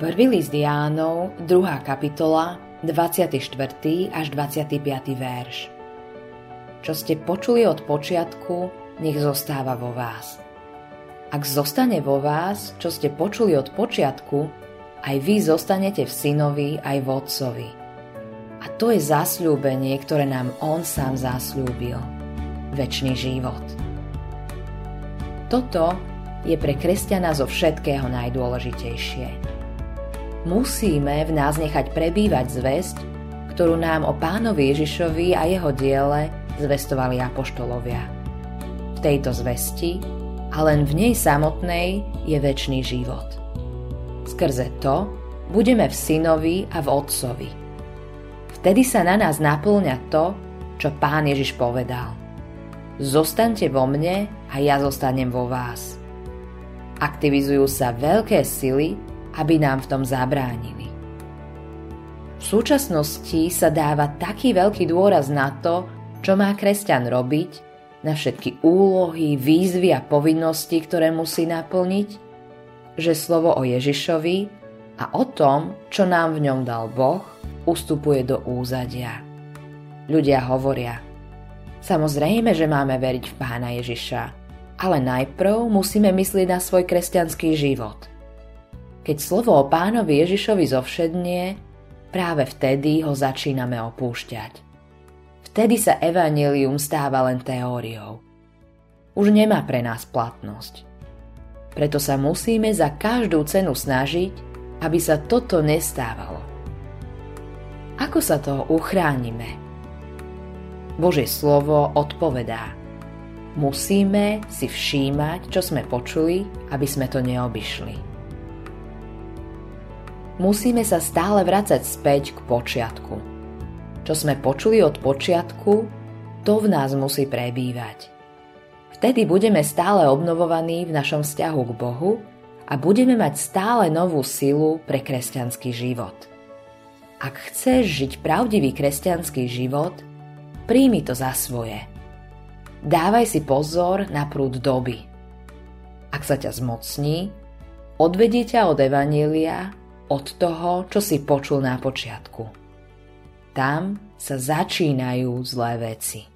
Prvý list Jánov, 2. kapitola, 24. až 25. verš. Čo ste počuli od počiatku, nech zostáva vo vás. Ak zostane vo vás, čo ste počuli od počiatku, aj vy zostanete v synovi aj v otcovi. A to je zasľúbenie, ktoré nám on sám zasľúbil. Večný život. Toto je pre kresťana zo všetkého najdôležitejšie musíme v nás nechať prebývať zväzť, ktorú nám o pánovi Ježišovi a jeho diele zvestovali apoštolovia. V tejto zvesti a len v nej samotnej je väčší život. Skrze to budeme v synovi a v otcovi. Vtedy sa na nás naplňa to, čo pán Ježiš povedal. Zostaňte vo mne a ja zostanem vo vás. Aktivizujú sa veľké sily, aby nám v tom zabránili. V súčasnosti sa dáva taký veľký dôraz na to, čo má kresťan robiť, na všetky úlohy, výzvy a povinnosti, ktoré musí naplniť, že slovo o Ježišovi a o tom, čo nám v ňom dal Boh, ustupuje do úzadia. Ľudia hovoria, samozrejme, že máme veriť v Pána Ježiša, ale najprv musíme myslieť na svoj kresťanský život. Keď slovo o pánovi Ježišovi zovšednie, práve vtedy ho začíname opúšťať. Vtedy sa evanelium stáva len teóriou. Už nemá pre nás platnosť. Preto sa musíme za každú cenu snažiť, aby sa toto nestávalo. Ako sa toho uchránime? Božie slovo odpovedá. Musíme si všímať, čo sme počuli, aby sme to neobyšli musíme sa stále vrácať späť k počiatku. Čo sme počuli od počiatku, to v nás musí prebývať. Vtedy budeme stále obnovovaní v našom vzťahu k Bohu a budeme mať stále novú silu pre kresťanský život. Ak chceš žiť pravdivý kresťanský život, príjmi to za svoje. Dávaj si pozor na prúd doby. Ak sa ťa zmocní, odvedie ťa od Evanília od toho, čo si počul na počiatku. Tam sa začínajú zlé veci.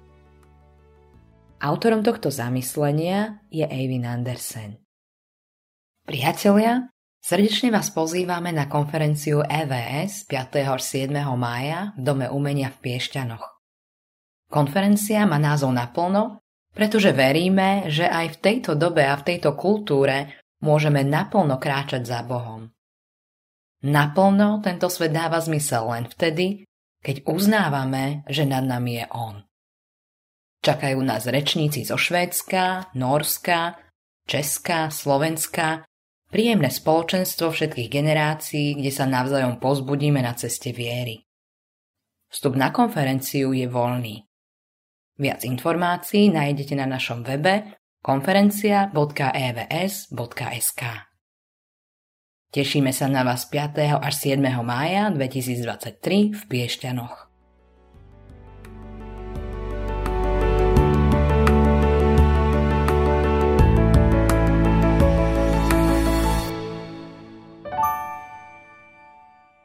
Autorom tohto zamyslenia je Eivin Andersen. Priatelia, srdečne vás pozývame na konferenciu EVS 5. až 7. mája v Dome umenia v Piešťanoch. Konferencia má názov naplno, pretože veríme, že aj v tejto dobe a v tejto kultúre môžeme naplno kráčať za Bohom. Naplno tento svet dáva zmysel len vtedy, keď uznávame, že nad nami je On. Čakajú nás rečníci zo Švédska, Norska, Česka, Slovenska, príjemné spoločenstvo všetkých generácií, kde sa navzájom pozbudíme na ceste viery. Vstup na konferenciu je voľný. Viac informácií nájdete na našom webe konferencia.evs.sk. Tešíme sa na vás 5. až 7. mája 2023 v Piešťanoch.